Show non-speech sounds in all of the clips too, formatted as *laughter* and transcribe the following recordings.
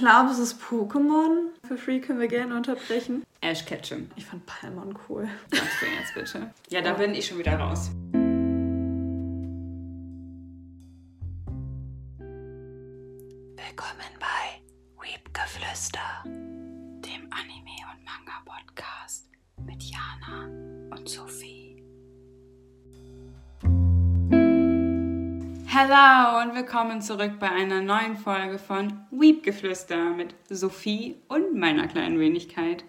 glaube, es ist Pokémon. Für Free können wir gerne unterbrechen. Ash Ketchum. Ich fand Palmon cool. Sagst du jetzt bitte? Ja, da bin ich schon wieder raus. Willkommen bei Weepgeflüster, dem Anime- und Manga-Podcast mit Jana und Sophie. Hallo und willkommen zurück bei einer neuen Folge von Weepgeflüster mit Sophie und meiner kleinen Wenigkeit.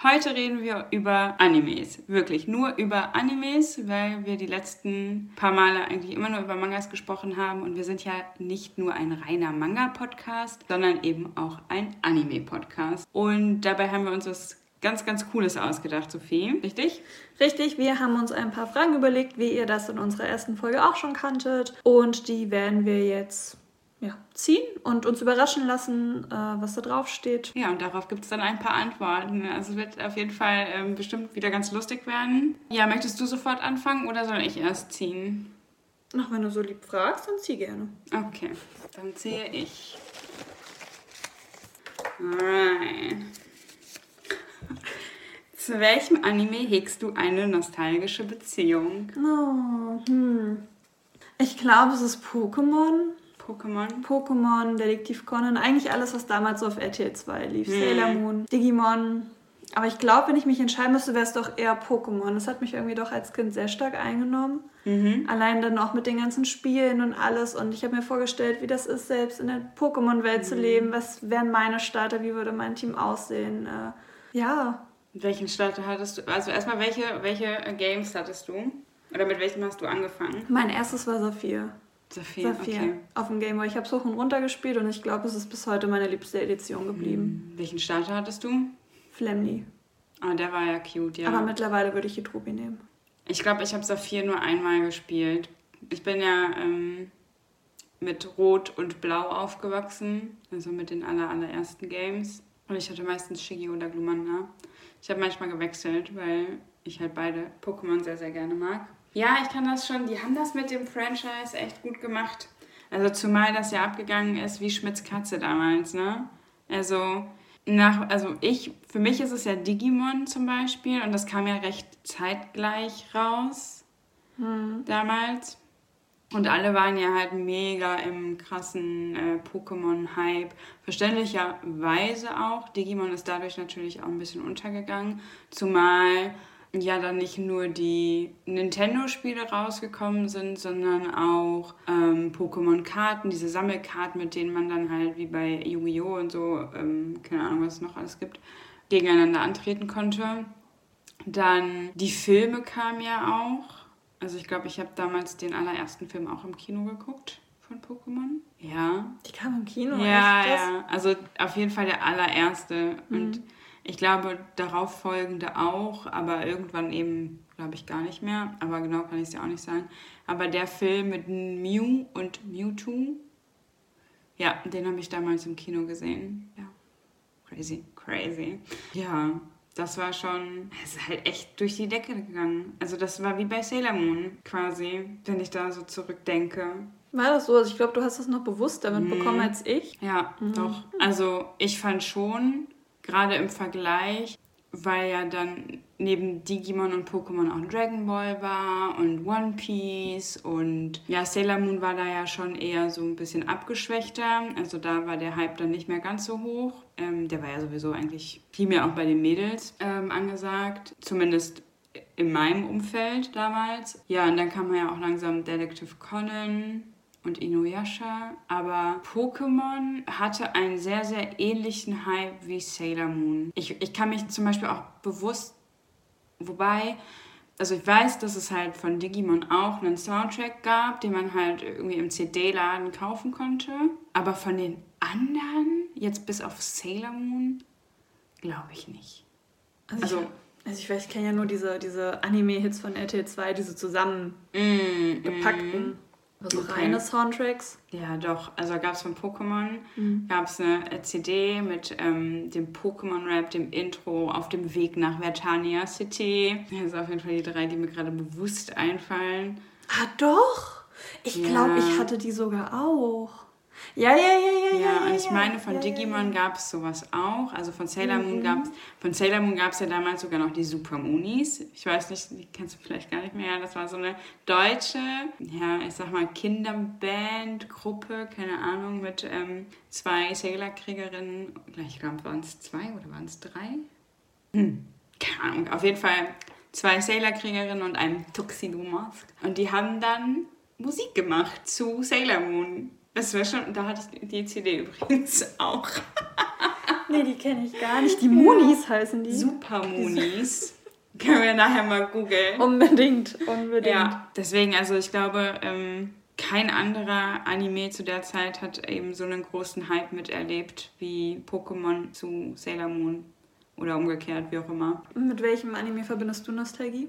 Heute reden wir über Animes. Wirklich nur über Animes, weil wir die letzten paar Male eigentlich immer nur über Mangas gesprochen haben. Und wir sind ja nicht nur ein reiner Manga-Podcast, sondern eben auch ein Anime-Podcast. Und dabei haben wir uns was ganz, ganz Cooles ausgedacht, Sophie. Richtig? Richtig, wir haben uns ein paar Fragen überlegt, wie ihr das in unserer ersten Folge auch schon kanntet. Und die werden wir jetzt ja, ziehen und uns überraschen lassen, äh, was da drauf steht. Ja, und darauf gibt es dann ein paar Antworten. Also es wird auf jeden Fall ähm, bestimmt wieder ganz lustig werden. Ja, möchtest du sofort anfangen oder soll ich erst ziehen? Ach, wenn du so lieb fragst, dann zieh gerne. Okay, dann ziehe ich. Alright. Zu welchem Anime hegst du eine nostalgische Beziehung? Oh, hm. Ich glaube, es ist Pokémon. Pokémon? Pokémon, Detektiv Conan, eigentlich alles, was damals so auf RTL 2 lief. Hm. Sailor Moon, Digimon. Aber ich glaube, wenn ich mich entscheiden müsste, wäre es doch eher Pokémon. Das hat mich irgendwie doch als Kind sehr stark eingenommen. Mhm. Allein dann auch mit den ganzen Spielen und alles. Und ich habe mir vorgestellt, wie das ist, selbst in der Pokémon-Welt Mhm. zu leben. Was wären meine Starter? Wie würde mein Team aussehen? Äh, ja, Welchen Starter hattest du? Also erstmal, welche, welche Games hattest du? Oder mit welchem hast du angefangen? mein erstes war Saphir. Saphir, Saphir okay. auf dem Gameboy. Ich habe es hoch und runter gespielt und ich glaube, es ist bis heute meine liebste Edition geblieben. Welchen Starter hattest du? Flemly. Ah, der war ja cute, ja. Aber mittlerweile würde ich Hydrobi nehmen. Ich glaube, ich habe Saphir nur einmal gespielt. Ich bin ja ähm, mit Rot und Blau aufgewachsen, also mit den aller, allerersten Games. Und ich hatte meistens Shiggy oder Glumanda. Ich habe manchmal gewechselt, weil ich halt beide Pokémon sehr, sehr gerne mag. Ja, ich kann das schon. Die haben das mit dem Franchise echt gut gemacht. Also zumal das ja abgegangen ist wie Schmitz Katze damals, ne? Also nach, also ich, für mich ist es ja Digimon zum Beispiel und das kam ja recht zeitgleich raus damals. Und alle waren ja halt mega im krassen äh, Pokémon-Hype. Verständlicherweise auch. Digimon ist dadurch natürlich auch ein bisschen untergegangen. Zumal ja dann nicht nur die Nintendo-Spiele rausgekommen sind, sondern auch ähm, Pokémon-Karten, diese Sammelkarten, mit denen man dann halt wie bei Yu-Gi-Oh! und so, ähm, keine Ahnung, was es noch alles gibt, gegeneinander antreten konnte. Dann die Filme kamen ja auch. Also ich glaube, ich habe damals den allerersten Film auch im Kino geguckt von Pokémon. Ja. Die kam im Kino. Ja, echt? Ja. Also auf jeden Fall der allererste. Und ich glaube, darauf folgende auch, aber irgendwann eben, glaube ich, gar nicht mehr. Aber genau kann ich es ja auch nicht sagen. Aber der Film mit Mew und Mewtwo, ja, den habe ich damals im Kino gesehen. Ja. Crazy, crazy. Ja, das war schon, es ist halt echt durch die Decke gegangen. Also das war wie bei Sailor Moon quasi, wenn ich da so zurückdenke. War das so? Also ich glaube, du hast das noch bewusster mitbekommen als ich. Ja, doch. Also ich fand schon, gerade im Vergleich, weil ja dann neben Digimon und Pokémon auch Dragon Ball war und One Piece und ja, Sailor Moon war da ja schon eher so ein bisschen abgeschwächter. Also da war der Hype dann nicht mehr ganz so hoch. Ähm, der war ja sowieso eigentlich primär auch bei den Mädels ähm, angesagt. Zumindest in meinem Umfeld damals. Ja, und dann kam ja auch langsam Detective Conan und Inuyasha, aber Pokémon hatte einen sehr, sehr ähnlichen Hype wie Sailor Moon. Ich, ich kann mich zum Beispiel auch bewusst, wobei, also ich weiß, dass es halt von Digimon auch einen Soundtrack gab, den man halt irgendwie im CD-Laden kaufen konnte, aber von den anderen, jetzt bis auf Sailor Moon, glaube ich nicht. Also, Also- ich, also ich weiß, ich kenne ja nur diese, diese Anime-Hits von RTL 2, diese zusammengepackten. Also Okay. reine Soundtracks. Ja, doch. Also gab es von Pokémon, gab es eine CD mit ähm, dem Pokémon-Rap, dem Intro, auf dem Weg nach Vertania City. Das sind auf jeden Fall die drei, die mir gerade bewusst einfallen. Ah, doch! Ich Ja. glaube, ich hatte die sogar auch. Ja, ja, ja, ja. Ja, und ich meine, von Digimon gab es sowas auch. Also von Sailor Moon Mhm. gab's von Sailor Moon gab es ja damals sogar noch die Super Moonies. Ich weiß nicht, die kennst du vielleicht gar nicht mehr. Das war so eine deutsche, ja, ich sag mal Kinderband-Gruppe, keine Ahnung, mit ähm, zwei Sailor-Kriegerinnen. Ich glaube, waren es zwei oder waren es drei? Hm, keine Ahnung. Auf jeden Fall zwei Sailor-Kriegerinnen und einem Tuxedo Mask. Und die haben dann Musik gemacht zu Sailor Moon. Das war schon, da hatte ich die CD übrigens auch. *laughs* Nee, die kenne ich gar nicht. Die Moonies heißen die. Super Moonies. Können wir nachher mal googeln. Unbedingt, unbedingt. Ja, deswegen, also ich glaube, ähm, kein anderer Anime zu der Zeit hat eben so einen großen Hype miterlebt wie Pokémon zu Sailor Moon. Oder umgekehrt, wie auch immer. Mit welchem Anime verbindest du Nostalgie?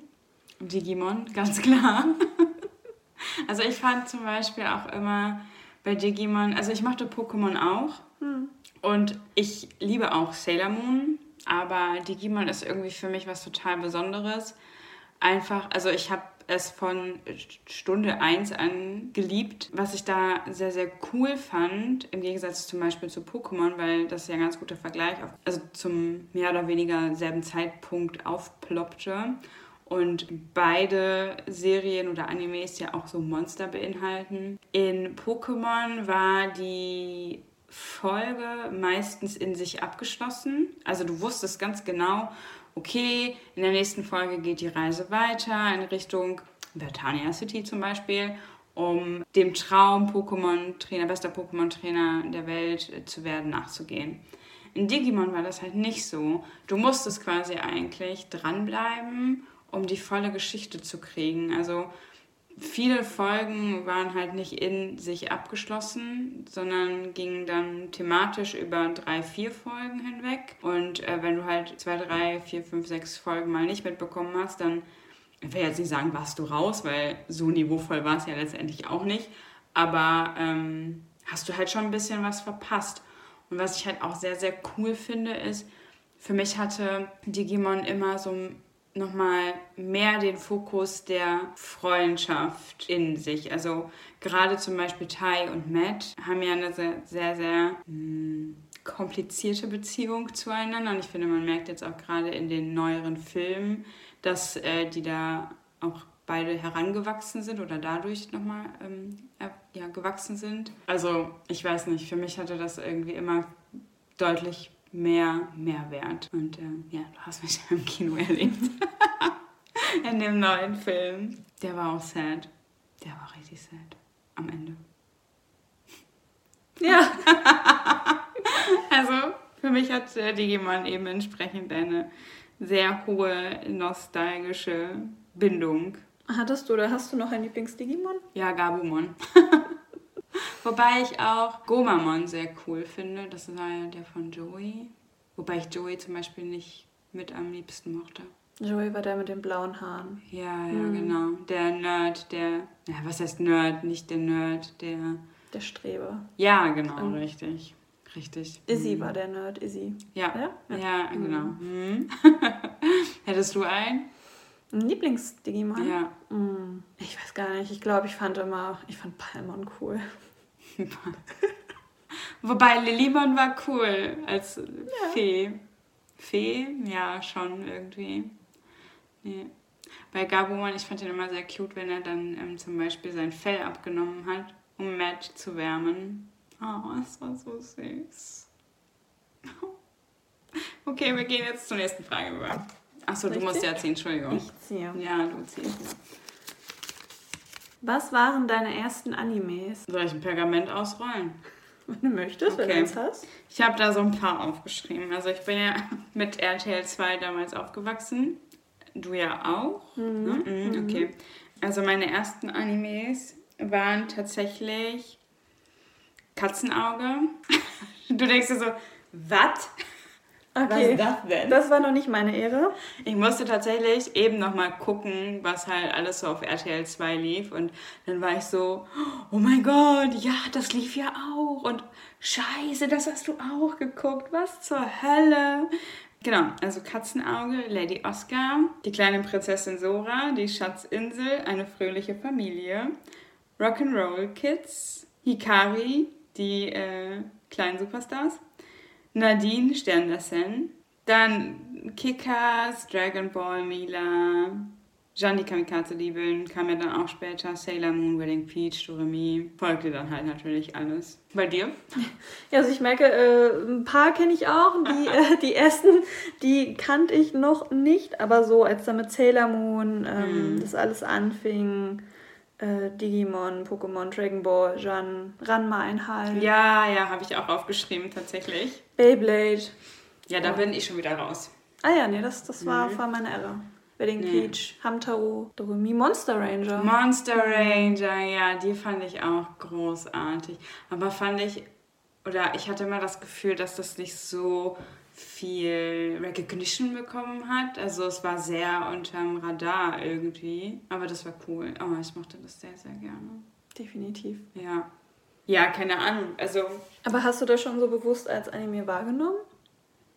Digimon, ganz klar. *laughs* also ich fand zum Beispiel auch immer bei Digimon, also ich mochte Pokémon auch. Und ich liebe auch Sailor Moon, aber Digimon ist irgendwie für mich was total Besonderes. Einfach, also ich habe es von Stunde 1 an geliebt, was ich da sehr, sehr cool fand, im Gegensatz zum Beispiel zu Pokémon, weil das ja ein ganz guter Vergleich, also zum mehr oder weniger selben Zeitpunkt aufploppte und beide Serien oder Animes ja auch so Monster beinhalten. In Pokémon war die Folge meistens in sich abgeschlossen. Also du wusstest ganz genau, okay, in der nächsten Folge geht die Reise weiter in Richtung Vertania City zum Beispiel, um dem Traum Pokémon-Trainer, bester Pokémon-Trainer der Welt zu werden, nachzugehen. In Digimon war das halt nicht so. Du musstest quasi eigentlich dranbleiben, um die volle Geschichte zu kriegen. Also viele Folgen waren halt nicht in sich abgeschlossen, sondern gingen dann thematisch über drei, vier Folgen hinweg. Und äh, wenn du halt zwei, drei, vier, fünf, sechs Folgen mal nicht mitbekommen hast, dann, ich will jetzt nicht sagen, warst du raus, weil so niveauvoll war es ja letztendlich auch nicht. Aber ähm, hast du halt schon ein bisschen was verpasst. Und was ich halt auch sehr, sehr cool finde, ist, für mich hatte Digimon immer so nochmal mehr den Fokus der Freundschaft in sich. Also gerade zum Beispiel Tai und Matt haben ja eine sehr, sehr, sehr mh, komplizierte Beziehung zueinander. Und ich finde, man merkt jetzt auch gerade in den neueren Filmen, dass äh, die da auch beide herangewachsen sind oder dadurch nochmal ähm, ja, gewachsen sind. Also ich weiß nicht, für mich hatte das irgendwie immer deutlich mehr Mehrwert. Und äh, ja, du hast mich ja *laughs* im Kino erlebt. *laughs* In dem neuen Film. Der war auch sad. Der war richtig sad. Am Ende. *laughs* Ja. Also, für mich hat äh, Digimon eben entsprechend eine sehr hohe nostalgische Bindung. Hattest du oder hast du noch ein Lieblings-Digimon? Ja, Gabumon. Wobei ich auch Gomamon sehr cool finde. Das war ja der von Joey. Wobei ich Joey zum Beispiel nicht mit am liebsten mochte. Joey war der mit den blauen Haaren. Ja, ja, genau. Der Nerd, der. Ja, was heißt Nerd? Nicht der Nerd, der. Der Streber. Ja, genau, Ähm. richtig. Richtig. Izzy Mhm. war der Nerd, Izzy. Ja, Ja? ja, Mhm. genau. Mhm. *laughs* Hättest du einen? Ein Lieblings-Digimon? Ja. Mm, Ich weiß gar nicht. Ich glaube, ich fand immer, ich fand Palmon cool. *laughs* Wobei Lilibon war cool als Fee. Fee? Ja, schon irgendwie. Nee. Bei Gabumon, ich fand ihn immer sehr cute, wenn er dann ähm, zum Beispiel sein Fell abgenommen hat, um Matt zu wärmen. Oh, das war so süß. *laughs* Okay, wir gehen jetzt zur nächsten Frage über. Achso, du musst ja ziehen, Entschuldigung. Ich ziehe. Ja, du ziehst. Was waren deine ersten Animes? Soll ich ein Pergament ausrollen? Wenn du möchtest, wenn Okay. du eins hast. Ich habe da so ein paar aufgeschrieben. Also ich bin ja *laughs* mit RTL 2 damals aufgewachsen. Du ja auch. Ne? Mhm, okay. Also meine ersten Animes waren tatsächlich Katzenauge. *laughs* Du denkst dir so, was? Okay. Was ist das denn? Das war noch nicht meine Ehre. Ich musste tatsächlich eben nochmal gucken, was halt alles so auf RTL 2 lief. Und dann war ich so, oh mein Gott, ja, das lief ja auch. Und scheiße, das hast du auch geguckt. Was zur Hölle? Genau, also Katzenauge, Lady Oscar, die kleine Prinzessin Sora, die Schatzinsel, eine fröhliche Familie, Rock'n'Roll Kids, Hikari, die äh, kleinen Superstars. Nadine, Stern der Sen. Dann Kickers, Dragon Ball, Mila, Jeanne die Kamikaze-Liebeln kam ja dann auch später, Sailor Moon, Wedding Peach, Doremi. Folgte dann halt natürlich alles. Bei dir? *laughs* Ja, also ich merke, äh, ein paar kenne ich auch. Die, *laughs* äh, die ersten, die kannte ich noch nicht, aber so als dann mit Sailor Moon ähm, mhm. das alles anfing, äh, Digimon, Pokémon, Dragon Ball, Jeanne, Ranma Einhalt. Ja, ja, habe ich auch aufgeschrieben tatsächlich. Beyblade. Ja, da oh. bin ich schon wieder raus. Ah ja, nee, das, das war mhm. vor meiner Ära. Wedding nee. Peach, Hamtaro, Doremi, Monster Ranger. Monster Ranger, ja, die fand ich auch großartig. Aber fand ich, oder ich hatte immer das Gefühl, dass das nicht so viel Recognition bekommen hat. Also es war sehr unterm Radar irgendwie. Aber das war cool. Oh, ich mochte das sehr, sehr gerne. Definitiv. Ja. Ja, keine Ahnung. Also. Aber hast du das schon so bewusst als Anime wahrgenommen?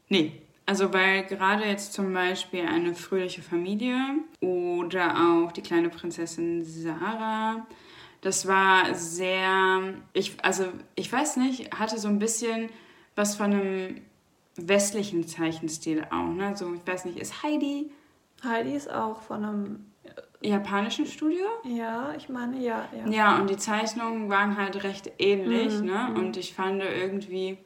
Nee. Also weil gerade jetzt zum Beispiel eine fröhliche Familie oder auch die kleine Prinzessin Sarah, das war sehr, ich, also ich weiß nicht, hatte so ein bisschen was von einem westlichen Zeichenstil auch. Ne? So, ich weiß nicht, ist Heidi? Heidi ist auch von einem japanischen Studio? Ja, ich meine, ja. Ja, ja und die Zeichnungen waren halt recht ähnlich. Mhm. Ne? Mhm. Und ich fand irgendwie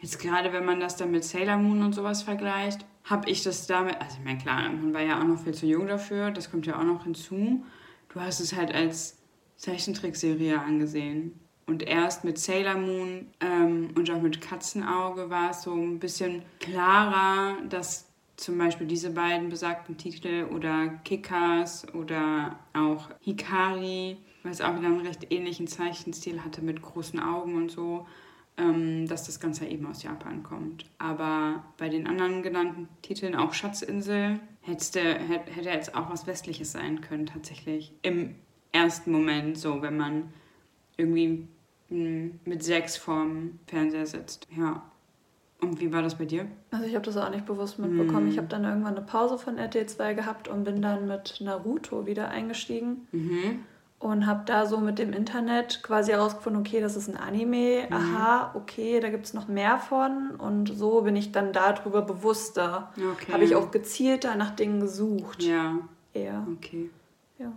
Jetzt gerade, wenn man das dann mit Sailor Moon und sowas vergleicht, habe ich das damit, also ich meine, klar, man war ja auch noch viel zu jung dafür, das kommt ja auch noch hinzu. Du hast es halt als Zeichentrickserie angesehen. Und erst mit Sailor Moon ähm, und auch mit Katzenauge war es so ein bisschen klarer, dass zum Beispiel diese beiden besagten Titel oder Kickers oder auch Hikari, es auch wieder einen recht ähnlichen Zeichenstil hatte mit großen Augen und so, ähm, dass das Ganze eben aus Japan kommt. Aber bei den anderen genannten Titeln, auch Schatzinsel, hätte, hätte jetzt auch was Westliches sein können, tatsächlich. Im ersten Moment, so, wenn man irgendwie mit sechs vorm Fernseher sitzt. Ja. Und wie war das bei dir? Also ich habe das auch nicht bewusst mitbekommen. Mm. Ich habe dann irgendwann eine Pause von RTL 2 gehabt und bin dann mit Naruto wieder eingestiegen. Mhm und habe da so mit dem Internet quasi herausgefunden, okay, das ist ein Anime, mhm. aha, okay, da gibt es noch mehr von und so bin ich dann darüber bewusster. Okay. Habe ich auch gezielter nach Dingen gesucht. Ja. Eher. Okay. Ja.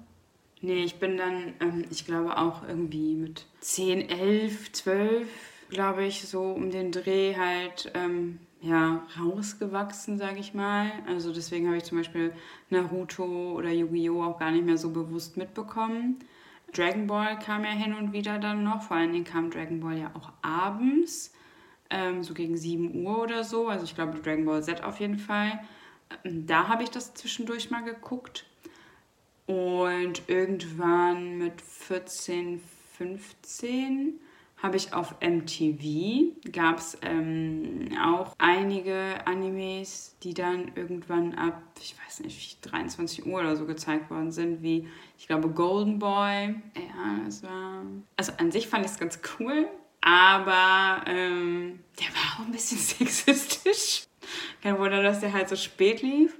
Nee, ich bin dann, ähm, ich glaube auch irgendwie mit 10, 11, 12, glaube ich, so um den Dreh halt ähm, ja, rausgewachsen, sage ich mal. Also deswegen habe ich zum Beispiel Naruto oder Yu-Gi-Oh! auch gar nicht mehr so bewusst mitbekommen. Dragon Ball kam ja hin und wieder dann noch. Vor allen Dingen kam Dragon Ball ja auch abends, ähm, so gegen 7 Uhr oder so. Also ich glaube Dragon Ball Z auf jeden Fall. Ähm, da habe ich das zwischendurch mal geguckt. Und irgendwann mit 14, 15 habe ich auf MTV, gab es ähm, auch einige Animes, die dann irgendwann ab, ich weiß nicht, 23 Uhr oder so gezeigt worden sind, wie, ich glaube, Golden Boy. Ja, das war... Also an sich fand ich es ganz cool, aber ähm, der war auch ein bisschen *laughs* sexistisch. Kein Wunder, dass der halt so spät lief.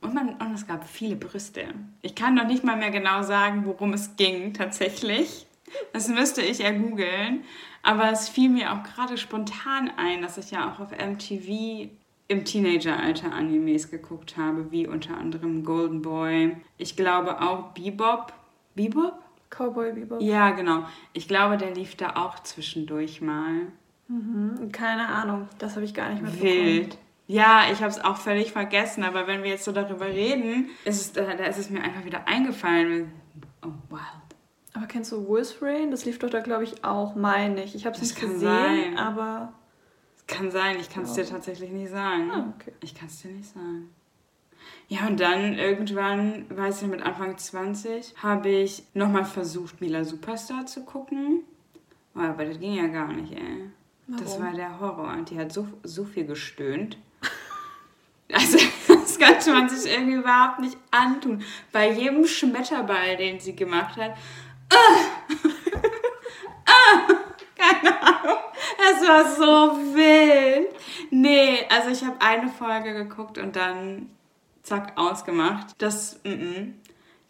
Und, man, und es gab viele Brüste. Ich kann noch nicht mal mehr genau sagen, worum es ging tatsächlich. Das müsste ich ja googeln. Aber es fiel mir auch gerade spontan ein, dass ich ja auch auf MTV im Teenageralter Animes geguckt habe, wie unter anderem Golden Boy. Ich glaube auch Bebop. Bebop? Cowboy Bebop. Ja, genau. Ich glaube, der lief da auch zwischendurch mal. Mhm. Keine Ahnung, das habe ich gar nicht mehr Wild. Ja, ich habe es auch völlig vergessen, aber wenn wir jetzt so darüber reden, ist es, da ist es mir einfach wieder eingefallen. Oh, wow. Aber kennst du Wolf's Rain? Das lief doch da, glaube ich, auch, meine ich. Ich habe es nicht gesehen, sein. aber. Das kann sein, ich kann es dir tatsächlich nicht sagen. Ah, okay. Ich kann es dir nicht sagen. Ja, und dann irgendwann, weiß ich mit Anfang 20, habe ich nochmal versucht, Mila Superstar zu gucken. Oh, aber das ging ja gar nicht, ey. Warum? Das war der Horror. Und die hat so, so viel gestöhnt. Also, *laughs* das konnte man sich irgendwie überhaupt nicht antun. Bei jedem Schmetterball, den sie gemacht hat, keine Ahnung. Es war so wild. Nee, also ich habe eine Folge geguckt und dann zack, ausgemacht. Das, mm -mm.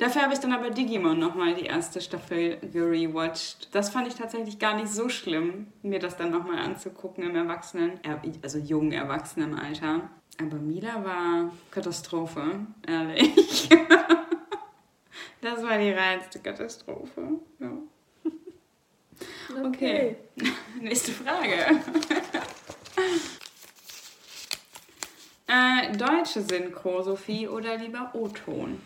Dafür habe ich dann aber Digimon nochmal die erste Staffel gerewatcht. Das fand ich tatsächlich gar nicht so schlimm, mir das dann nochmal anzugucken im Erwachsenen, also jungen Erwachsenenalter. Aber Mila war Katastrophe, ehrlich. *laughs* das war die reinste Katastrophe. Ja. Okay. okay. *laughs* Nächste Frage. *laughs* äh, deutsche Synchro, Sophie, oder lieber O-Ton?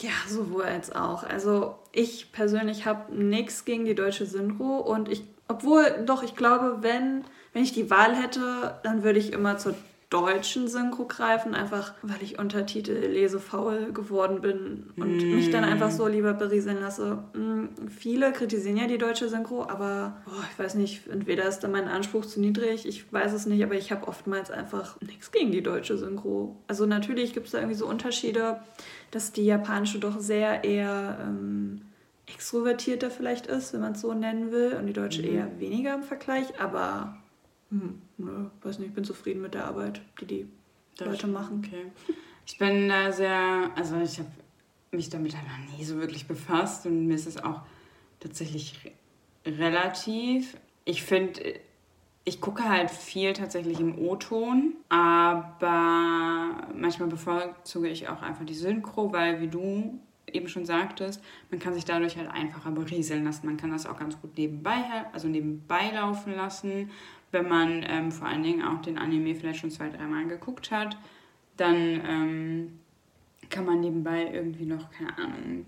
Ja, sowohl als auch. Also ich persönlich habe nichts gegen die deutsche Synchro und ich, obwohl, doch, ich glaube, wenn, wenn ich die Wahl hätte, dann würde ich immer zur deutschen Synchro greifen, einfach weil ich Untertitel lesefaul geworden bin und mm. mich dann einfach so lieber berieseln lasse. Mm, viele kritisieren ja die deutsche Synchro, aber oh, ich weiß nicht, entweder ist da mein Anspruch zu niedrig, ich weiß es nicht, aber ich habe oftmals einfach nichts gegen die deutsche Synchro. Also natürlich gibt es da irgendwie so Unterschiede, dass die japanische doch sehr eher ähm, extrovertierter vielleicht ist, wenn man es so nennen will, und die deutsche mm. eher weniger im Vergleich, aber hm, ne, weiß nicht, ich bin zufrieden mit der Arbeit, die die das Leute machen. Okay. Ich bin da sehr, also ich habe mich damit halt noch nie so wirklich befasst und mir ist es auch tatsächlich relativ. Ich finde, ich gucke halt viel tatsächlich im O-Ton, aber manchmal bevorzuge ich auch einfach die Synchro, weil wie du eben schon sagtest, man kann sich dadurch halt einfacher berieseln lassen. Man kann das auch ganz gut nebenbei, also nebenbei laufen lassen wenn man ähm, vor allen Dingen auch den Anime vielleicht schon zwei, dreimal geguckt hat, dann ähm, kann man nebenbei irgendwie noch, keine Ahnung,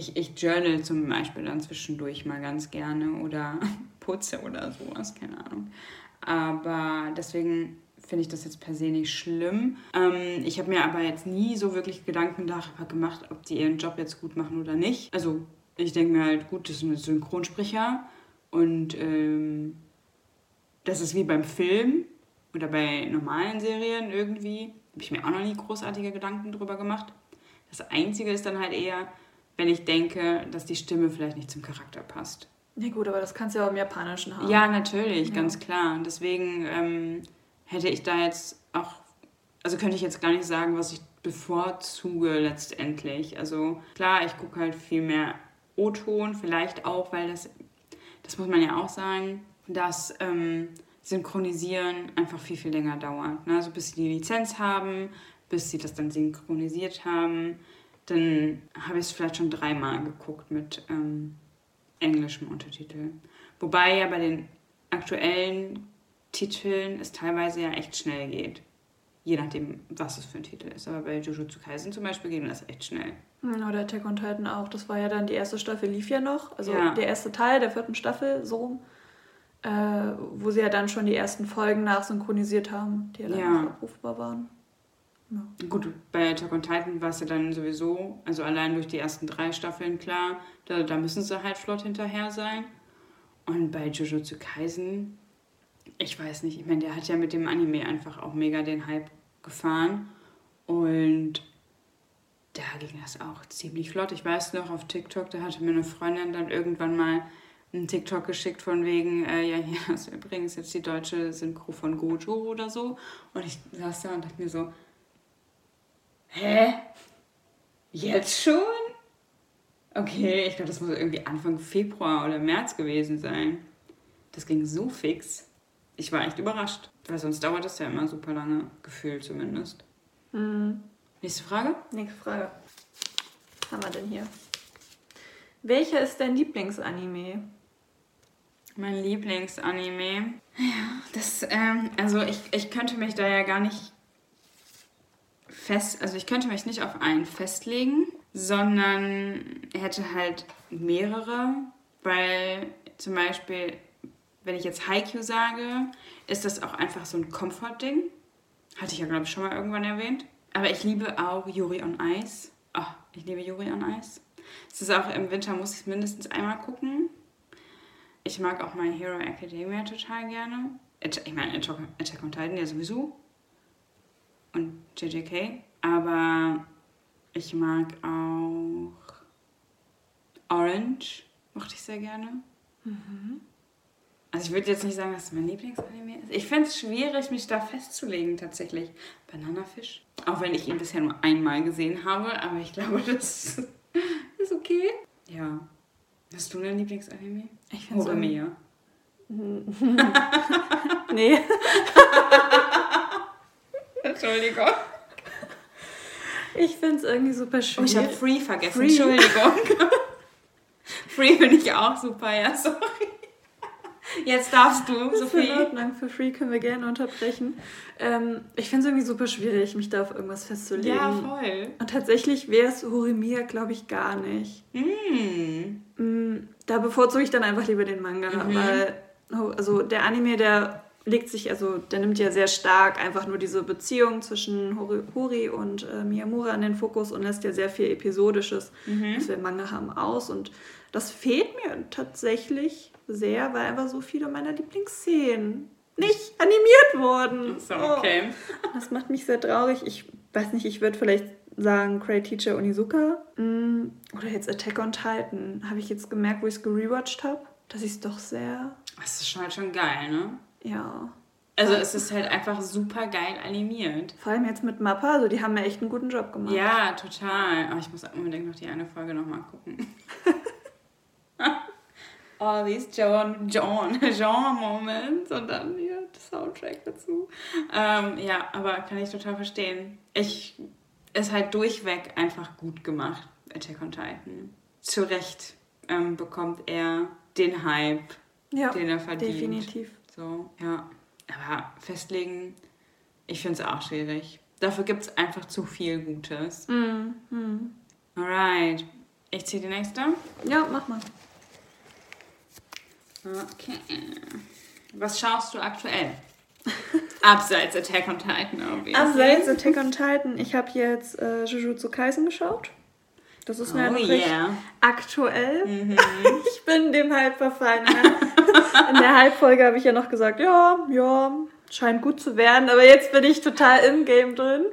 ich, ich journal zum Beispiel dann zwischendurch mal ganz gerne oder *laughs* putze oder sowas, keine Ahnung. Aber deswegen finde ich das jetzt per se nicht schlimm. Ähm, ich habe mir aber jetzt nie so wirklich Gedanken darüber gemacht, ob die ihren Job jetzt gut machen oder nicht. Also ich denke mir halt, gut, das sind Synchronsprecher und ähm, das ist wie beim Film oder bei normalen Serien irgendwie. Habe ich mir auch noch nie großartige Gedanken drüber gemacht. Das Einzige ist dann halt eher, wenn ich denke, dass die Stimme vielleicht nicht zum Charakter passt. Ja gut, aber das kannst du ja auch im Japanischen haben. Ja, natürlich, ja. ganz klar. Deswegen ähm, hätte ich da jetzt auch, also könnte ich jetzt gar nicht sagen, was ich bevorzuge letztendlich. Also klar, ich gucke halt viel mehr O-Ton, vielleicht auch, weil das, das muss man ja auch sagen, dass ähm, Synchronisieren einfach viel, viel länger dauert. Ne? Also bis sie die Lizenz haben, bis sie das dann synchronisiert haben. Dann habe ich es vielleicht schon dreimal geguckt mit ähm, englischem Untertitel. Wobei ja bei den aktuellen Titeln es teilweise ja echt schnell geht. Je nachdem, was es für ein Titel ist. Aber bei Jujutsu Kaisen zum Beispiel ging das echt schnell. Oder Attack on Titan auch. Das war ja dann, die erste Staffel lief ja noch. Also ja. der erste Teil der vierten Staffel, so äh, wo sie ja dann schon die ersten Folgen nachsynchronisiert haben, die ja dann ja. abrufbar waren. Ja. Gut, bei Attack on Titan war es ja dann sowieso, also allein durch die ersten drei Staffeln klar, da, da müssen sie halt flott hinterher sein. Und bei Jujutsu Kaisen, ich weiß nicht, ich meine, der hat ja mit dem Anime einfach auch mega den Hype gefahren. Und da ging das auch ziemlich flott. Ich weiß noch, auf TikTok, da hatte mir eine Freundin dann irgendwann mal einen TikTok geschickt von wegen, äh, ja, hier ist übrigens jetzt die deutsche Synchro von Gojo oder so. Und ich saß da und dachte mir so, hä? Jetzt schon? Okay, ich glaube, das muss irgendwie Anfang Februar oder März gewesen sein. Das ging so fix. Ich war echt überrascht, weil sonst dauert das ja immer super lange, gefühlt zumindest. Mhm. Nächste Frage? Nächste Frage. Was haben wir denn hier? Welcher ist dein Lieblingsanime? Mein Lieblingsanime. Ja, das, ähm, also ich, ich könnte mich da ja gar nicht fest, also ich könnte mich nicht auf einen festlegen, sondern hätte halt mehrere, weil zum Beispiel, wenn ich jetzt Haikyuu sage, ist das auch einfach so ein Comfort-Ding. Hatte ich ja, glaube ich, schon mal irgendwann erwähnt. Aber ich liebe auch Yuri on Ice. Oh, ich liebe Yuri on Ice. Es ist auch im Winter, muss ich es mindestens einmal gucken. Ich mag auch My Hero Academia total gerne. Ich meine, Attack on Titan ja sowieso. Und JJK. Aber ich mag auch Orange. Mochte ich sehr gerne. Mhm. Also ich würde jetzt nicht sagen, dass es mein Lieblingsanime ist. Ich finde es schwierig, mich da festzulegen tatsächlich. Bananafisch. Auch wenn ich ihn bisher nur einmal gesehen habe, aber ich glaube, *laughs* das ist okay. Ja. Hast du einen Lieblingsanime? Ich finde Oder mehr. nee. *laughs* Entschuldigung. Ich finde es irgendwie super schön. Oh, ich habe Free vergessen. Free. Entschuldigung. *laughs* Free finde ich auch super, ja, sorry. Jetzt darfst du, das Sophie. Ist in Ordnung. Für Free können wir gerne unterbrechen. Ähm, ich finde es irgendwie super schwierig, mich da auf irgendwas festzulegen. Ja, voll. Und tatsächlich wäre es Horimiya, glaube ich, gar nicht. Mm. Mm, da bevorzuge ich dann einfach lieber den Manga, mhm. weil also der Anime, der legt sich, also der nimmt ja sehr stark einfach nur diese Beziehung zwischen Hori, und äh, Miyamura in den Fokus und lässt ja sehr viel Episodisches, mhm. was wir im Manga haben, aus. Und das fehlt mir tatsächlich sehr, weil einfach so viele meiner Lieblingsszenen nicht animiert wurden. So, okay. Oh, das macht mich sehr traurig. Ich weiß nicht, ich würde vielleicht sagen Great Teacher Onizuka mm, oder jetzt Attack on Titan. Habe ich jetzt gemerkt, wo ich es gerewatcht habe, dass ich es doch sehr... Das ist schon halt schon geil, ne? Ja. Also es ist halt einfach super geil animiert. Vor allem jetzt mit Mappa, also die haben ja echt einen guten Job gemacht. Ja, total. Aber ich muss unbedingt noch die eine Folge nochmal gucken. *laughs* All these John, John, *laughs* John Moments und dann hier Soundtrack dazu. Ähm, ja, aber kann ich total verstehen. Ich ist halt durchweg einfach gut gemacht, Attack on Titan. Zu Recht ähm, bekommt er den Hype, ja, den er verdient. Definitiv. So, ja. Aber festlegen, ich finde es auch schwierig. Dafür gibt es einfach zu viel Gutes. Mm, mm. Alright. Ich ziehe die nächste. Ja, mach mal. Okay. Was schaust du aktuell? *laughs* Abseits Attack on Titan, obviously. Abseits Attack on Titan. Ich habe jetzt äh, Jujutsu Kaisen geschaut. Das ist mir oh, yeah. aktuell. Mhm. *laughs* ich bin dem Hype verfallen. In der Halbfolge habe ich ja noch gesagt, ja, ja, scheint gut zu werden, aber jetzt bin ich total im Game drin.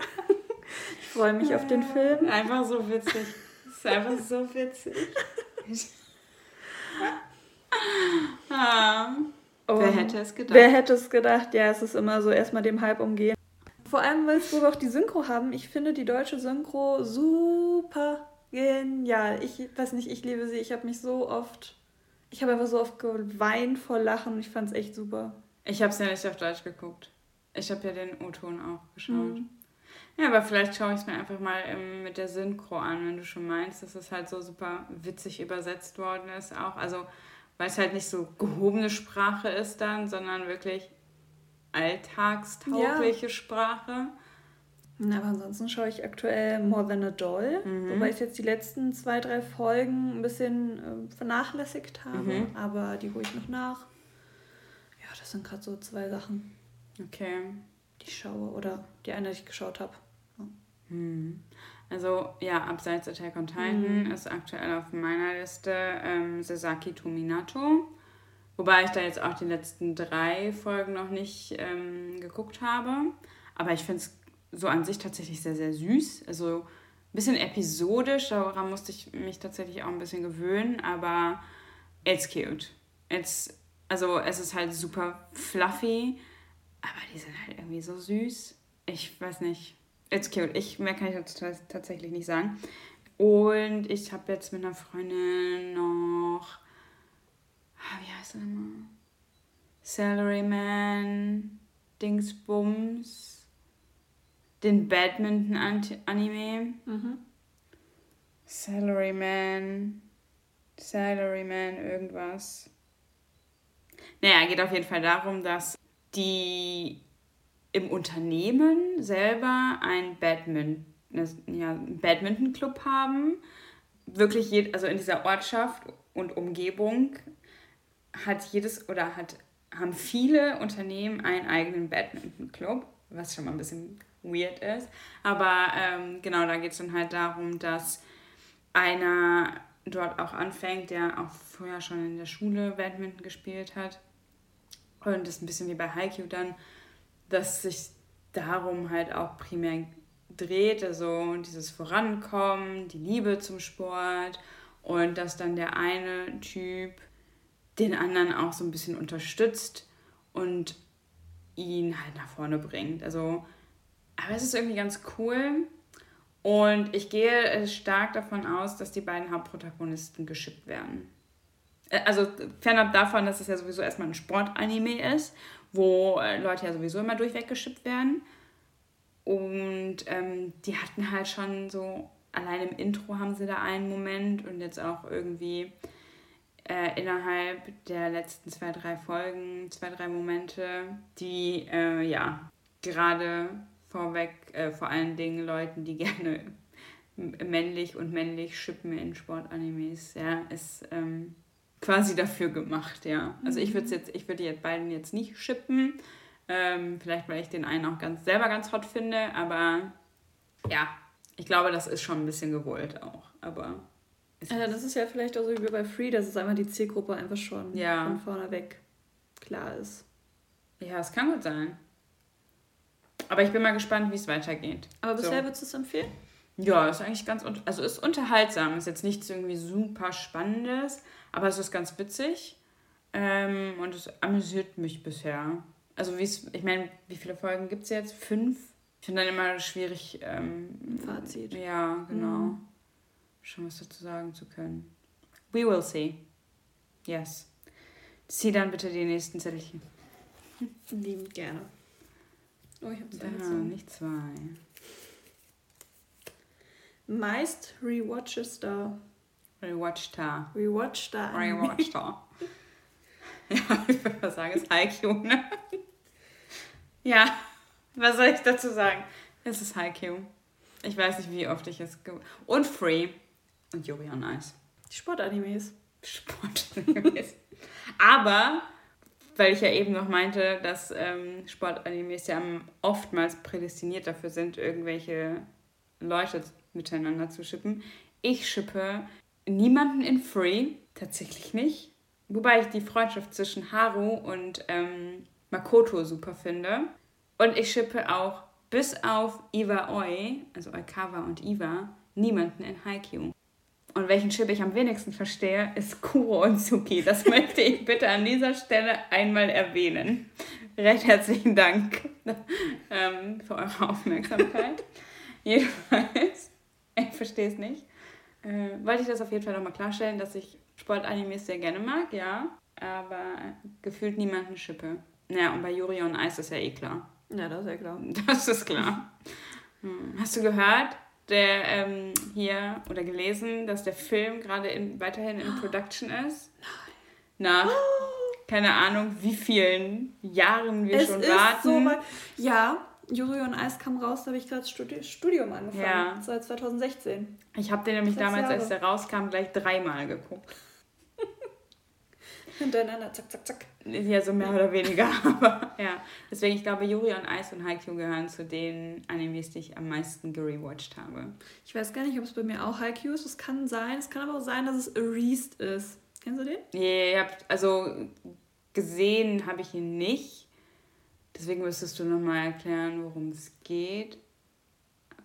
Ich freue mich auf den Film. Einfach so witzig. Das ist einfach so witzig. ah. wer hätte es gedacht? Wer hätte es gedacht? Ja, es ist immer so erstmal dem Hype umgehen. Vor allem, weil wir auch die Synchro haben. Ich finde die deutsche Synchro super genial. Ich weiß nicht, ich liebe sie. Ich habe mich so oft, ich habe einfach so oft geweint vor Lachen. Ich fand es echt super. Ich habe es ja nicht auf Deutsch geguckt. Ich habe ja den O-Ton auch geschaut. Mhm. Ja, aber vielleicht schaue ich es mir einfach mal ähm, mit der Synchro an, wenn du schon meinst, dass es halt so super witzig übersetzt worden ist auch. Also, weil es halt nicht so gehobene Sprache ist dann, sondern wirklich alltagstaugliche ja. Sprache. Na, aber ansonsten schaue ich aktuell More Than a Doll, mhm. wobei ich jetzt die letzten zwei, drei Folgen ein bisschen äh, vernachlässigt habe, mhm. aber die hole ich noch nach. Ja, das sind gerade so zwei Sachen. Okay. Die ich schaue oder die eine, die ich geschaut habe. Ja. Mhm. Also ja, abseits Attack on Titan mhm. ist aktuell auf meiner Liste ähm, Sasaki Tominato. Wobei ich da jetzt auch die letzten drei Folgen noch nicht ähm, geguckt habe. Aber ich finde es so an sich tatsächlich sehr, sehr süß. Also ein bisschen episodisch, daran musste ich mich tatsächlich auch ein bisschen gewöhnen, aber it's cute. It's, also es ist halt super fluffy, aber die sind halt irgendwie so süß. Ich weiß nicht. It's cute. Ich, mehr kann ich dazu tatsächlich nicht sagen. Und ich habe jetzt mit einer Freundin noch. Ah, wie heißt er nochmal? Salaryman Dingsbums den Badminton-Anime. Mhm. Salaryman. Salaryman, irgendwas. Naja, geht auf jeden Fall darum, dass die im Unternehmen selber ein Badminton, ja, Badminton-Club haben. Wirklich, jed, also in dieser Ortschaft und Umgebung hat jedes oder hat, haben viele Unternehmen einen eigenen Badminton-Club, was schon mal ein bisschen weird ist. Aber ähm, genau, da geht es dann halt darum, dass einer dort auch anfängt, der auch vorher schon in der Schule Badminton gespielt hat. Und das ist ein bisschen wie bei Haikyuu dann, dass sich darum halt auch primär dreht, also dieses Vorankommen, die Liebe zum Sport und dass dann der eine Typ den anderen auch so ein bisschen unterstützt und ihn halt nach vorne bringt. Also, aber es ist irgendwie ganz cool. Und ich gehe stark davon aus, dass die beiden Hauptprotagonisten geschippt werden. Äh, also fernab davon, dass es ja sowieso erstmal ein Sportanime ist, wo äh, Leute ja sowieso immer durchweg geschippt werden. Und ähm, die hatten halt schon so, allein im Intro haben sie da einen Moment und jetzt auch irgendwie äh, innerhalb der letzten zwei, drei Folgen, zwei, drei Momente, die äh, ja gerade vorweg äh, vor allen Dingen Leuten, die *laughs* gerne männlich und männlich schippen in Sportanimes, ja, ist ähm, quasi dafür gemacht, ja. Also ich würde jetzt, ich würde jetzt beiden jetzt nicht schippen, ähm, vielleicht, weil ich den einen auch ganz selber ganz hot finde, aber ja, ich glaube, das ist schon ein bisschen gewollt auch. Aber. Ja, das ist ja vielleicht auch so wie bei Free, dass es einmal die Zielgruppe einfach schon ja. von vorne weg klar ist. Ja, es kann gut sein. Aber ich bin mal gespannt, wie es weitergeht. Aber bisher so. würdest du es empfehlen? Ja, ist eigentlich ganz, also ist unterhaltsam, ist jetzt nichts irgendwie super Spannendes, aber es ist ganz witzig ähm, und es amüsiert mich bisher also wie es, ich meine, wie viele Folgen gibt es jetzt? Fünf? Ich finde dann immer schwierig. Ähm, Fazit. Ja, genau. Mhm. Schon was dazu sagen zu können. We will see. Yes. Zieh dann bitte die nächsten Zettelchen. *laughs* Liebend gerne. Oh, ich habe zwei. Ja, nicht zwei. Meist rewatches da. Rewatcht da. Rewatcht da. Rewatcht da. *laughs* Ja, ich würde mal sagen, es ist Haikyuu, ne? *laughs* Ja, was soll ich dazu sagen? Es ist Haikyuu. Ich weiß nicht, wie oft ich es... Und Free. Und Yuri on Ice. Die Sportanimes. Sportanimes. *laughs* Aber, weil ich ja eben noch meinte, dass ähm, Sportanimes ja oftmals prädestiniert dafür sind, irgendwelche Leute miteinander zu schippen. Ich schippe niemanden in Free, tatsächlich nicht. Wobei ich die Freundschaft zwischen Haru und ähm, Makoto super finde. Und ich schippe auch bis auf Iwa Oi, also Oikawa und Iwa, niemanden in Haikyuu. Und welchen Chip ich am wenigsten verstehe, ist Kuro und Suki. Das *laughs* möchte ich bitte an dieser Stelle einmal erwähnen. Recht herzlichen Dank *laughs* ähm, für eure Aufmerksamkeit. *laughs* Jedenfalls, ich verstehe es nicht. Äh, wollte ich das auf jeden Fall nochmal klarstellen, dass ich Sportanimes sehr gerne mag, ja. Aber gefühlt niemanden schippe. Ja, und bei Yuri on Ice ist ja eh klar. Ja, das ist ja klar. Das ist klar. Hm. Hast du gehört, der ähm, hier oder gelesen, dass der Film gerade weiterhin in Production ist? Nein. Nach keine Ahnung, wie vielen Jahren wir es schon warten. So ja, Yuri on Ice kam raus, da habe ich gerade Studi Studium angefangen. Ja. Seit 2016. Ich habe den nämlich damals, Jahre. als der rauskam, gleich dreimal geguckt. Hintereinander, zack, zack, zack. Ja, so mehr oder weniger. *laughs* Aber ja. Deswegen, ich glaube, Yuri on Ice und Haikyuu gehören zu den Animes, die ich am meisten gerewatcht habe. Ich weiß gar nicht, ob es bei mir auch Haikyuu ist. Es kann sein. Es kann aber auch sein, dass es Erased ist. Kennst du den? Ja, yeah, also gesehen habe ich ihn nicht. Deswegen müsstest du nochmal erklären, worum es geht.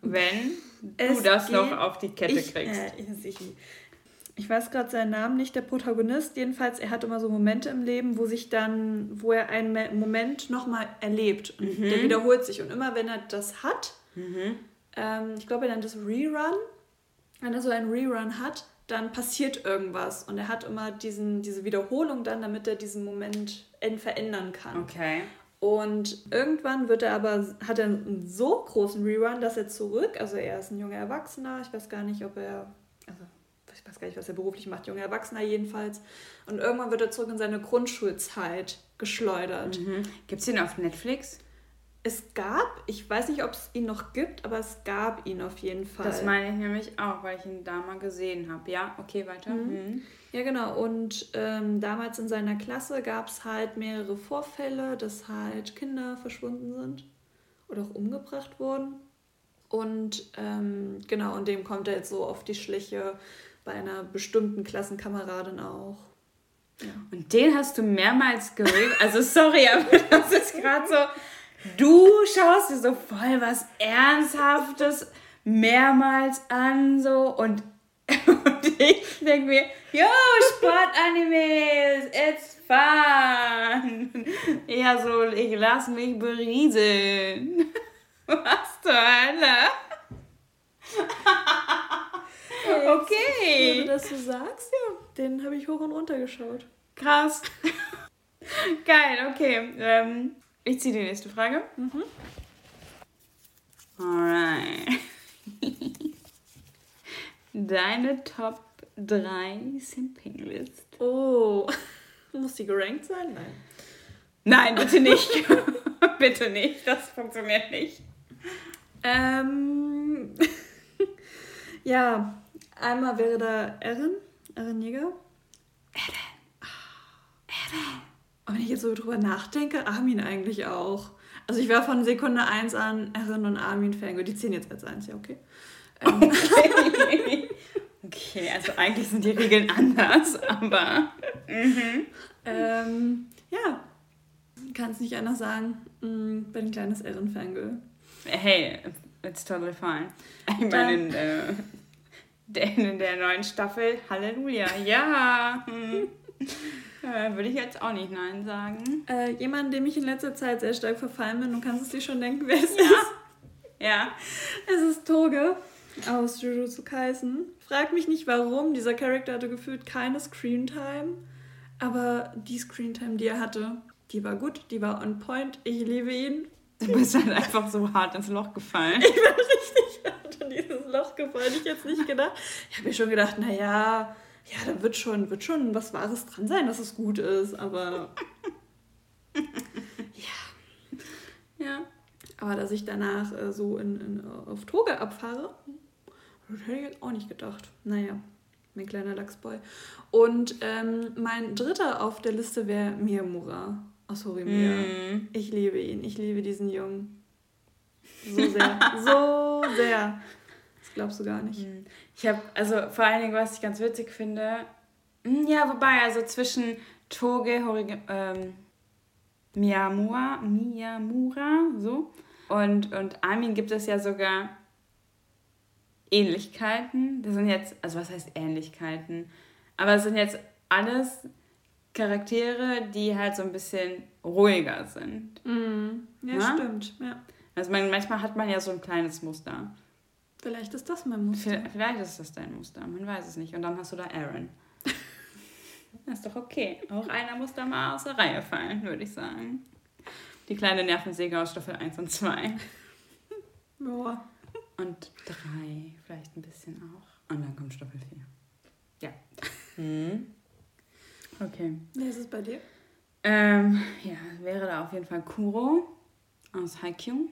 Wenn es du das noch auf die Kette ich, kriegst. Äh, ich, ich weiß gerade seinen Namen nicht, der Protagonist. Jedenfalls, er hat immer so Momente im Leben, wo sich dann, wo er einen Moment nochmal erlebt. Und mhm. der wiederholt sich. Und immer wenn er das hat, mhm. ähm, ich glaube, er nennt das Rerun. Wenn er so einen Rerun hat, dann passiert irgendwas. Und er hat immer diesen, diese Wiederholung dann, damit er diesen Moment verändern kann. Okay. Und irgendwann wird er aber, hat er einen so großen Rerun, dass er zurück, also er ist ein junger Erwachsener, ich weiß gar nicht, ob er, ich weiß gar nicht, was er beruflich macht, junger Erwachsener jedenfalls. Und irgendwann wird er zurück in seine Grundschulzeit geschleudert. Mhm. Gibt es den auf Netflix? Es gab, ich weiß nicht, ob es ihn noch gibt, aber es gab ihn auf jeden Fall. Das meine ich nämlich auch, weil ich ihn da mal gesehen habe. Ja, okay, weiter. Mhm. Mhm. Ja, genau. Und ähm, damals in seiner Klasse gab es halt mehrere Vorfälle, dass halt Kinder verschwunden sind oder auch umgebracht wurden. Und ähm, genau, und dem kommt er jetzt so auf die Schliche, bei einer bestimmten Klassenkameradin auch. Ja. Und den hast du mehrmals geredet. Also sorry, aber *laughs* das ist gerade so. Du schaust dir so voll was Ernsthaftes mehrmals an, so und *laughs* Und ich denke mir, yo, Sportanimes, it's fun. Ja, so, ich lass mich berieseln. *laughs* Was zur Hölle? Okay. Du das so sagst, ja, den habe ich hoch und runter geschaut. Krass. *laughs* Geil, okay. Ähm, ich ziehe die nächste Frage. Mhm. Alright. *laughs* Deine Top 3 Simping-List. Oh. *laughs* Muss die gerankt sein? Nein. Nein, bitte nicht. bitte nicht. Das funktioniert nicht. Ähm. ja, einmal wäre da Erin. Erin Jäger. Erin. Erin. Und wenn ich jetzt so drüber nachdenke, Armin eigentlich auch. Also ich war von Sekunde 1 an Erin und Armin Fan. Die ziehen jetzt als eins, ja, okay. Ähm. Okay. okay, also eigentlich sind die Regeln anders, aber. Mhm. Ähm, ja, kann es nicht anders sagen. Mm, bin ein kleines Erin-Fangirl. Hey, it's totally fine. Ich meine, in, äh, in der neuen Staffel, Halleluja, ja. Hm. Äh, würde ich jetzt auch nicht Nein sagen. Äh, jemand, dem ich in letzter Zeit sehr stark verfallen bin, du kannst es dir schon denken, wer es ja. ist. Ja. Es ist Toge aus Jujutsu Kaisen. Frag mich nicht warum, dieser Charakter hatte gefühlt keine Screentime, aber die Screentime, die er hatte, die war gut, die war on point. Ich liebe ihn. Du bist halt einfach so hart ins Loch gefallen. Ich bin richtig hart in dieses Loch gefallen. Ich jetzt nicht gedacht. Ich habe mir schon gedacht, naja, ja, da wird schon, wird schon was Wahres dran sein, dass es gut ist, aber. ja. Ja. Aber dass ich danach äh, so in, in, auf Toge abfahre, das hätte ich jetzt auch nicht gedacht. Naja, mein kleiner Lachsboy. Und ähm, mein dritter auf der Liste wäre Miyamura aus Horimiya. Mm. Ich liebe ihn. Ich liebe diesen Jungen. So sehr. *laughs* so sehr. Das glaubst du gar nicht. Mm. Ich habe, also vor allen Dingen, was ich ganz witzig finde, mm, ja, wobei, also zwischen Toge, Horig ähm, Miyamura, Miyamura, so, und, und Armin gibt es ja sogar Ähnlichkeiten. Das sind jetzt, also was heißt Ähnlichkeiten? Aber es sind jetzt alles Charaktere, die halt so ein bisschen ruhiger sind. Mm, ja, Na? stimmt. Ja. Also man, manchmal hat man ja so ein kleines Muster. Vielleicht ist das mein Muster. Vielleicht, vielleicht ist das dein Muster, man weiß es nicht. Und dann hast du da Aaron. das *laughs* ist doch okay. Auch einer muss da mal aus der Reihe fallen, würde ich sagen. Die kleine Nervensäge aus Staffel 1 und 2. *laughs* Boah. Und 3, vielleicht ein bisschen auch. Und dann kommt Staffel 4. Ja. Mhm. *laughs* Okay. Wer ist es bei dir? Ähm, ja, wäre da auf jeden Fall Kuro aus Haikyuu,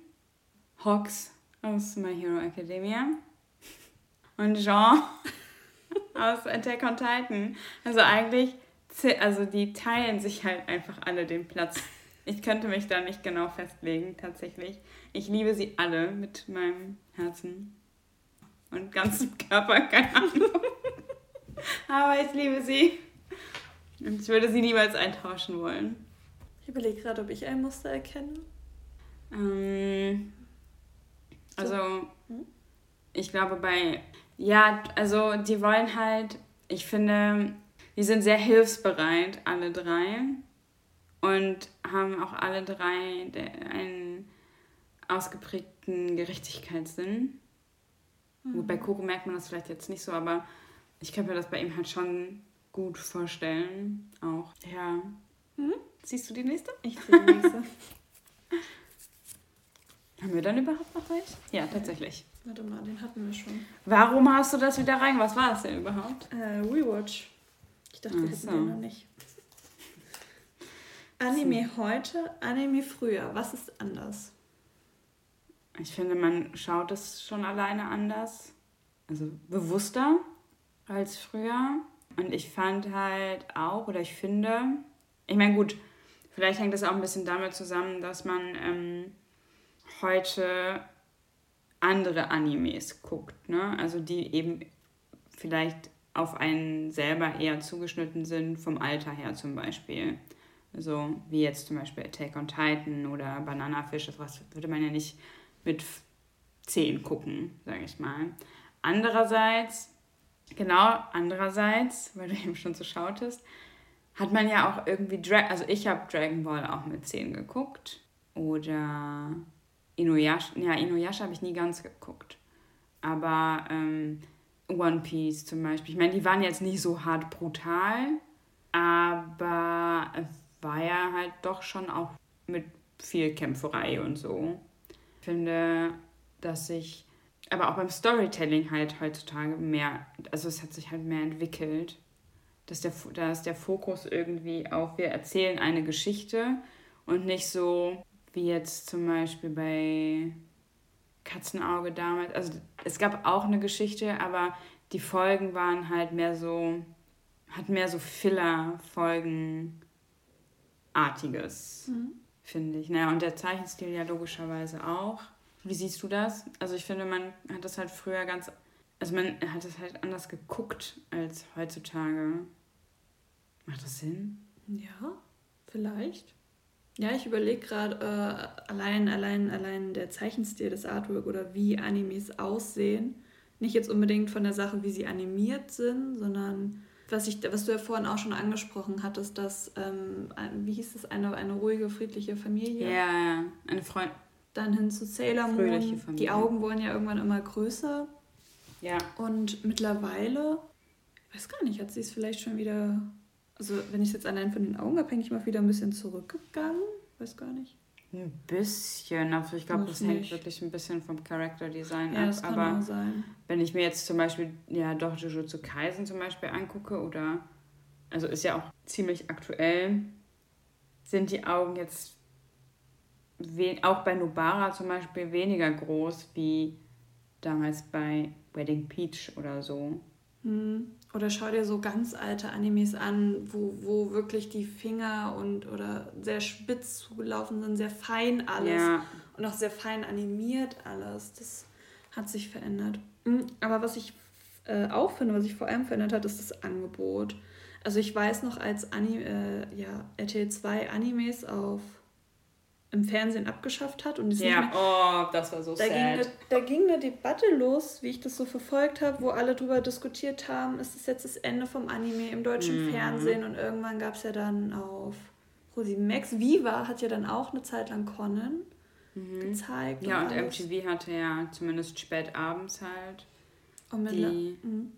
Hawks aus My Hero Academia und Jean *laughs* aus Attack on Titan. Also eigentlich, also die teilen sich halt einfach alle den Platz. Ich könnte mich da nicht genau festlegen, tatsächlich. Ich liebe sie alle mit meinem Herzen und ganzem Körper, keine Ahnung. *laughs* Aber ich liebe sie. Und ich würde sie niemals eintauschen wollen. Ich überlege gerade, ob ich ein Muster erkenne. Ähm, also, hm? ich glaube bei, ja, also die wollen halt, ich finde, die sind sehr hilfsbereit, alle drei. Und haben auch alle drei einen ausgeprägten Gerechtigkeitssinn. Mhm. Gut, bei Coco merkt man das vielleicht jetzt nicht so, aber ich könnte mir das bei ihm halt schon gut vorstellen. Auch. Ja. Mhm. Siehst du die nächste? Ich sehe die nächste. *laughs* Haben wir dann überhaupt noch welche? Ja, tatsächlich. Warte mal, den hatten wir schon. Warum hast du das wieder rein? Was war das denn überhaupt? Äh, Rewatch. Ich dachte, wir hätten so. den noch nicht. Anime so. heute, Anime früher. Was ist anders? Ich finde, man schaut es schon alleine anders. Also bewusster als früher. Und ich fand halt auch, oder ich finde, ich meine, gut, vielleicht hängt das auch ein bisschen damit zusammen, dass man ähm, heute andere Animes guckt, ne? Also die eben vielleicht auf einen selber eher zugeschnitten sind, vom Alter her zum Beispiel. So wie jetzt zum Beispiel Attack on Titan oder Banana Fish, das würde man ja nicht mit 10 gucken, sage ich mal. Andererseits genau, andererseits, weil du *laughs* eben schon so schautest, hat man ja auch irgendwie, Dra also ich habe Dragon Ball auch mit 10 geguckt. Oder Inuyasha, ja, Inuyasha habe ich nie ganz geguckt. Aber ähm, One Piece zum Beispiel, ich meine, die waren jetzt nicht so hart brutal, aber es war ja halt doch schon auch mit viel Kämpferei und so. Ich finde, dass sich, aber auch beim Storytelling halt heutzutage mehr, also es hat sich halt mehr entwickelt dass der, dass der Fokus irgendwie auf, wir erzählen eine Geschichte und nicht so wie jetzt zum Beispiel bei Katzenauge damals. Also es gab auch eine Geschichte, aber die Folgen waren halt mehr so, hat mehr so Filler-Folgen-artiges, mhm. finde ich. Naja, und der Zeichenstil ja logischerweise auch. Wie siehst du das? Also ich finde, man hat das halt früher ganz, also man hat das halt anders geguckt als heutzutage. Macht das Sinn? Ja, vielleicht. Ja, ich überlege gerade, äh, allein, allein, allein der Zeichenstil des Artwork oder wie Animes aussehen. Nicht jetzt unbedingt von der Sache, wie sie animiert sind, sondern was, ich, was du ja vorhin auch schon angesprochen hattest, dass, ähm, wie hieß es, eine, eine ruhige, friedliche Familie. Ja, ja, eine Freundin. Dann hin zu Sailor Moon. Die Augen wurden ja irgendwann immer größer. Ja. Und mittlerweile, ich weiß gar nicht, hat sie es vielleicht schon wieder also wenn ich jetzt allein von den Augen abhängig ich mal wieder ein bisschen zurückgegangen. Weiß gar nicht. Ein bisschen, also ich glaube, das hängt wirklich ein bisschen vom Character Design ja, ab. Das kann Aber auch sein. wenn ich mir jetzt zum Beispiel, ja doch, Jujutsu Kaisen zum Beispiel angucke oder, also ist ja auch ziemlich aktuell, sind die Augen jetzt auch bei Nobara zum Beispiel weniger groß wie damals bei Wedding Peach oder so. Hm. Oder schau dir so ganz alte Animes an, wo, wo wirklich die Finger und oder sehr spitz zugelaufen sind, sehr fein alles. Ja. Und auch sehr fein animiert alles. Das hat sich verändert. Hm, aber was ich äh, auch finde, was sich vor allem verändert hat, ist das Angebot. Also ich weiß noch, als Ani äh, ja, RTL 2 Animes auf im Fernsehen abgeschafft hat. Und ja, mehr, oh, das war so da sad. Ging eine, da ging eine Debatte los, wie ich das so verfolgt habe, wo alle darüber diskutiert haben, ist das jetzt das Ende vom Anime im deutschen mhm. Fernsehen? Und irgendwann gab es ja dann auf ProSieben Max, Viva hat ja dann auch eine Zeit lang Conan mhm. gezeigt. Ja, und, und MTV hatte ja zumindest spät abends halt und die mhm.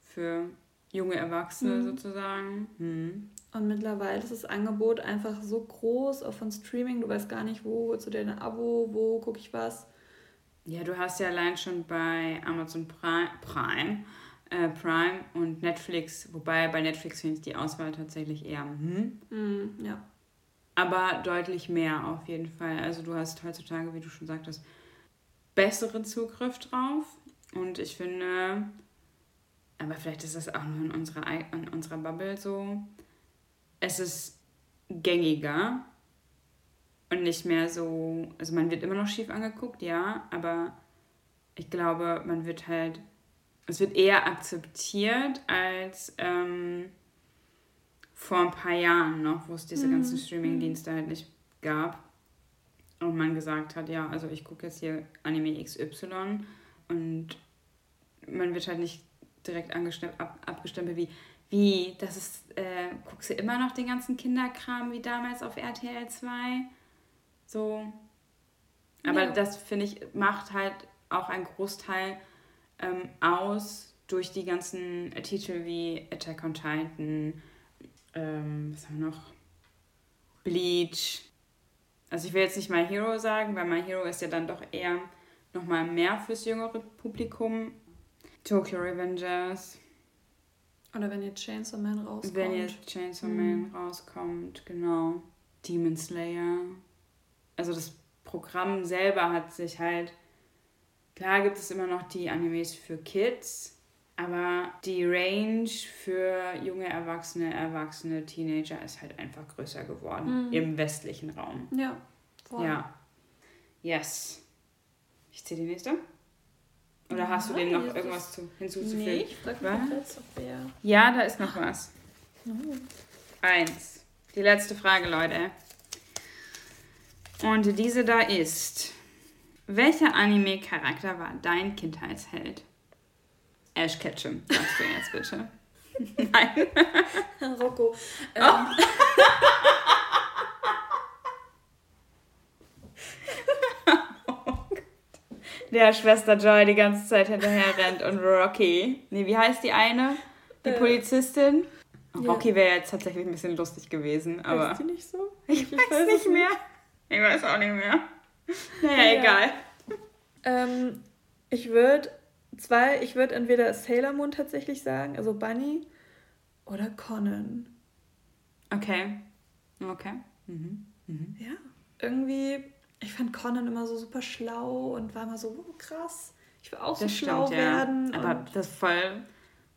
für junge Erwachsene mhm. sozusagen. Und mittlerweile ist das Angebot einfach so groß, auch von Streaming. Du weißt gar nicht, wo holst du dir ein Abo, wo gucke ich was. Ja, du hast ja allein schon bei Amazon Prime, Prime, äh, Prime und Netflix, wobei bei Netflix finde ich die Auswahl tatsächlich eher hm. Mm, ja. Aber deutlich mehr auf jeden Fall. Also du hast heutzutage, wie du schon sagtest, besseren Zugriff drauf. Und ich finde, aber vielleicht ist das auch nur in unserer, in unserer Bubble so es ist gängiger und nicht mehr so, also man wird immer noch schief angeguckt, ja, aber ich glaube, man wird halt, es wird eher akzeptiert als ähm, vor ein paar Jahren noch, wo es diese mhm. ganzen Streaming-Dienste halt nicht gab und man gesagt hat, ja, also ich gucke jetzt hier Anime XY und man wird halt nicht direkt ab, abgestempelt wie, wie, das ist, äh, guckst du immer noch den ganzen Kinderkram wie damals auf RTL 2? So. Aber ja. das, finde ich, macht halt auch einen Großteil ähm, aus durch die ganzen Titel wie Attack on Titan, ähm, was haben wir noch? Bleach. Also ich will jetzt nicht My Hero sagen, weil My Hero ist ja dann doch eher nochmal mehr fürs jüngere Publikum. Tokyo Revengers. Oder wenn jetzt Chainsaw Man rauskommt. Wenn jetzt Chainsaw mhm. Man rauskommt, genau. Demon Slayer. Also das Programm selber hat sich halt. Klar gibt es immer noch die Animes für Kids, aber die Range für junge Erwachsene, Erwachsene, Teenager ist halt einfach größer geworden mhm. im westlichen Raum. Ja. Voll. Ja. Yes. Ich ziehe die nächste. Oder hast du dem noch irgendwas zu, hinzuzufügen? Nee, ich frage mich jetzt, ob wir... Ja, da ist noch was. Eins. Die letzte Frage, Leute. Und diese da ist: Welcher Anime-Charakter war dein Kindheitsheld? Ash Ketchum, sagst du jetzt bitte. *laughs* Nein. Rocco. *laughs* Ähm, Oh. *laughs* Der Schwester Joy die ganze Zeit hinterher rennt und Rocky. Nee, wie heißt die eine? Die Äh, Polizistin? ja. Rocky wäre jetzt tatsächlich ein bisschen lustig gewesen, aber. Heißt die nicht so? Ich weiß, weiß nicht mehr. Ich weiß auch nicht mehr. Naja, Ja. egal. Ähm, ich würde zwei, ich würde entweder Sailor Moon tatsächlich sagen, also Bunny, oder Conan. Okay. Okay. Mhm. Mhm. Ja, irgendwie, ich fand Conan immer so super schlau und war immer so, oh, krass, ich will auch so Das schlau stimmt, ja. werden. Aber das ist voll,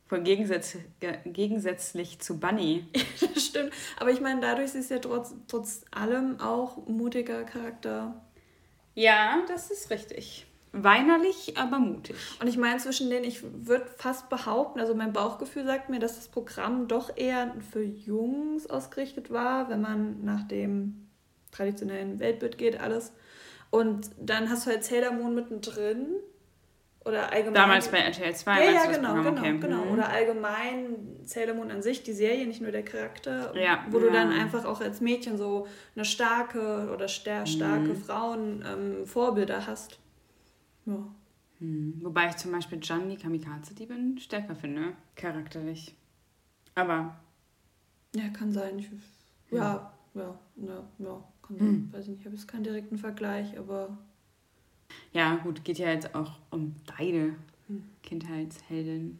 voll gegensätz, ge- gegensätzlich zu Bunny. *laughs* das stimmt. Aber ich meine, dadurch ist sie ja trotz, trotz allem auch mutiger Charakter. Ja, das ist richtig. Weinerlich, aber mutig. Und ich meine, zwischen denen, ich würde fast behaupten, also mein Bauchgefühl sagt mir, dass das Programm doch eher für Jungs ausgerichtet war, wenn man nach dem traditionellen Weltbild geht, alles. Und dann hast du halt Sailor Moon mittendrin. Oder allgemein. Damals bei RTL 2 Ja, ja, du genau, Programm? genau, okay. genau. Mhm. Oder allgemein Sailor Moon an sich, die Serie, nicht nur der Charakter, Ja, wo du ja. dann einfach auch als Mädchen so eine starke oder ster starke Mhm. Frauen ähm, Vorbilder hast. Ja. Hm. Wobei ich zum Beispiel Gianni Kamikaze Diebin stärker finde, charakterlich. Aber Ja, kann sein. Ich, ja, ja, ja, ja, Hm. Weiß ich nicht, ich habe jetzt keinen direkten Vergleich, aber ja, gut, geht ja jetzt auch um deine Hm. Kindheitsheldin.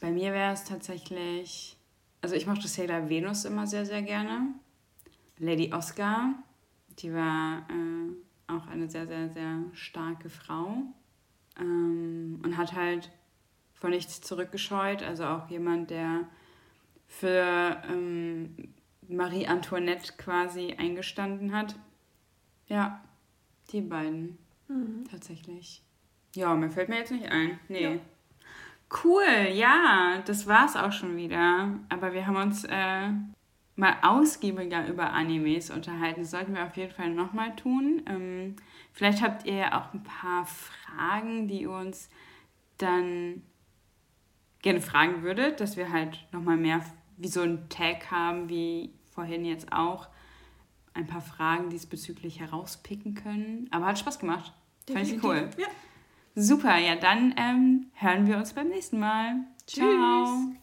Bei mir wäre es tatsächlich, also ich mochte Sailor Venus immer sehr, sehr gerne. Lady Oscar, die war äh, auch eine sehr, sehr, sehr starke Frau ähm, und hat halt vor nichts zurückgescheut. Also auch jemand, der für ähm, Marie Antoinette quasi eingestanden hat. Ja, die beiden mhm. tatsächlich. Ja, mir fällt mir jetzt nicht ein. Nee. Ja. Cool, ja, das war's auch schon wieder. Aber wir haben uns äh, mal ausgiebiger über Animes unterhalten. Das sollten wir auf jeden Fall nochmal tun. Ähm, vielleicht habt ihr ja auch ein paar Fragen, die ihr uns dann gerne fragen würdet, dass wir halt nochmal mehr wie so ein Tag haben, wie vorhin jetzt auch. Ein paar Fragen diesbezüglich herauspicken können. Aber hat Spaß gemacht. Fand ich cool. Ja. Super, ja, dann ähm, hören wir uns beim nächsten Mal. Tschüss. Ciao.